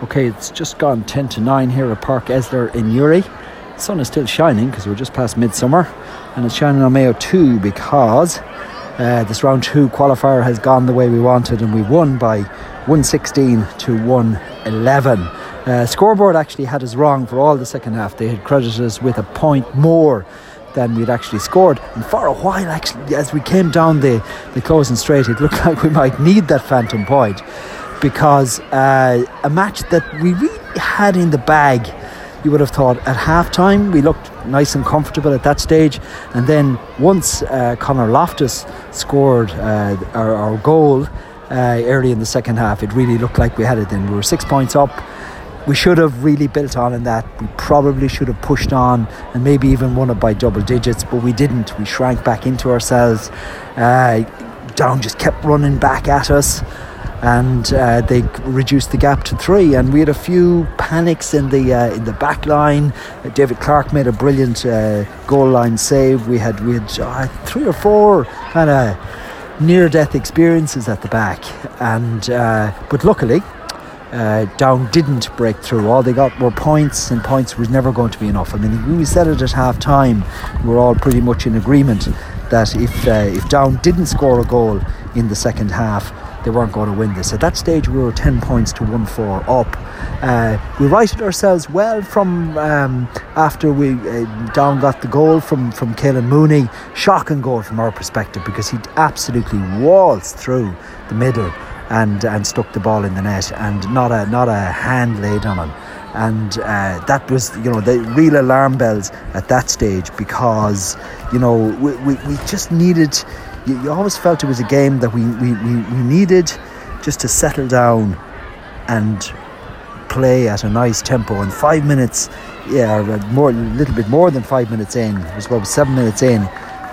Okay, it's just gone 10 to 9 here at Páirc Esler in Newry. The sun is still shining because we're just past midsummer and it's shining on Mayo 2 because uh, this round 2 qualifier has gone the way we wanted and we won by 116 to 111. Uh, scoreboard actually had us wrong for all the second half. They had credited us with a point more than we'd actually scored. And for a while, actually, as we came down the, the closing straight, it looked like we might need that phantom point because uh, a match that we really had in the bag. You would have thought at halftime we looked nice and comfortable at that stage, and then once uh, Conor Loftus scored uh, our, our, goal uh, early in the second half, it really looked like we had it. Then we were six points up. We should have really built on in that. We probably should have pushed on and maybe even won it by double digits, but we didn't. We shrank back into ourselves. Uh, Down just kept running back at us and uh, they reduced the gap to three. And we had a few panics in the uh, in the back line. Uh, David Clarke made a brilliant uh, goal line save. We had we had uh, three or four kind of near death experiences at the back, and uh, but luckily. Down didn't break through. All they got were points, and points was never going to be enough. I mean, we said it at half time, we were all pretty much in agreement that if if Down didn't score a goal in the second half, they weren't going to win this. At that stage, we were 10 points to 1 4 up. Uh, we righted ourselves well from um, after we uh, down got the goal from, from Caolan Mooney. Shocking goal from our perspective because he absolutely waltzed through the middle and, and stuck the ball in the net, and not a, not a hand laid on him and uh, that was you know the real alarm bells at that stage because you know we, we, we just needed you, you always felt it was a game that we, we, we, we needed just to settle down and play at a nice tempo. And five minutes, yeah, more, a little bit more than five minutes in, it was about seven minutes in,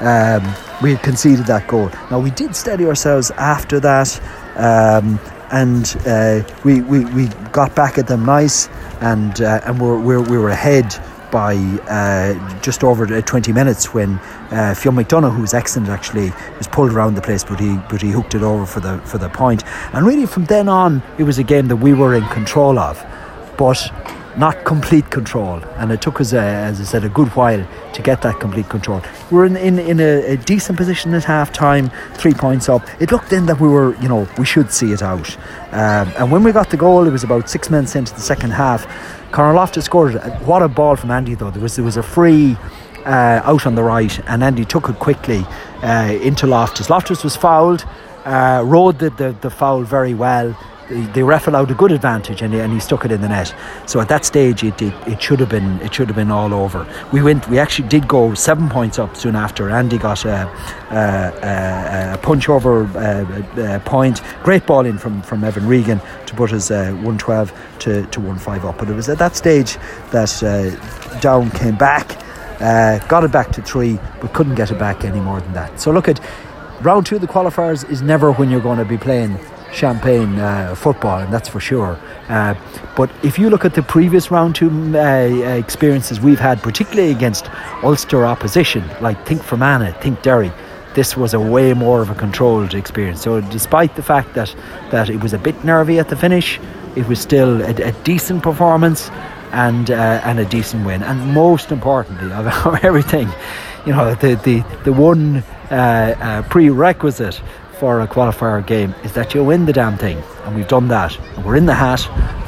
um, we had conceded that goal. Now we did steady ourselves after that, um, and uh, we, we, we got back at them nice, and uh, and we're, we're, we were ahead by uh, just over 20 minutes when uh, Fionn McDonagh, who was excellent actually, was pulled around the place, but he but he hooked it over for the for the point. And really, from then on, it was a game that we were in control of, but not complete control. And it took us, uh, as I said, a good while to get that complete control. We were in in, in a, a decent position at half time, three points up. It looked then that we were, you know, we should see it out. Um, and when we got the goal, it was about six minutes into the second half Conor Loftus scored. What a ball from Andy though. There was there was a free uh, out on the right, and Andy took it quickly uh, into Loftus. Loftus was fouled. Uh, rode the, the, the foul very well the ref allowed a good advantage and he, and he stuck it in the net. So at that stage, it, it, it should have been it should have been all over. We went. We actually did go seven points up soon after. Andy got a, a, a punch over a, a, point. Great ball in from, from Evan Regan to put us uh, 112 to, to 1 5 up. But it was at that stage that uh, Down came back, uh, got it back to three, but couldn't get it back any more than that. So look at round two of the qualifiers is never when you're going to be playing champagne uh, football, and that's for sure. Uh, but if you look at the previous round two uh, uh experiences we've had, particularly against Ulster opposition, like think Fermanagh, think Derry, this was a way more of a controlled experience. So, despite the fact that that it was a bit nervy at the finish, it was still a, a decent performance and uh, and a decent win. And most importantly, of everything, you know, the the the one uh, prerequisite for a qualifier game is that you win the damn thing. And we've done that. And we're in the hat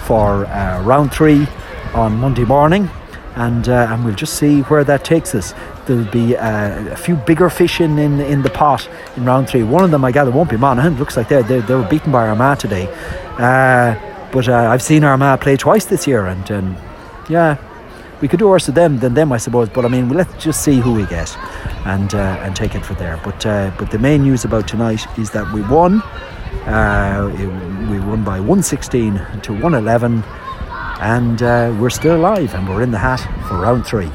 for uh, round three on Monday morning. And, uh, and we'll just see where that takes us. There'll be uh, a few bigger fish in, in, in the pot in round three. One of them, I gather, won't be Monaghan. Looks like they they were beaten by Armagh today. Uh, but uh, I've seen Armagh play twice this year, and, and yeah, we could do worse to them than them, I suppose. But I mean, let's just see who we get and uh, and take it from there. But uh, but the main news about tonight is that we won. Uh, we won by 116 to 111, and uh, we're still alive, and we're in the hat for round three.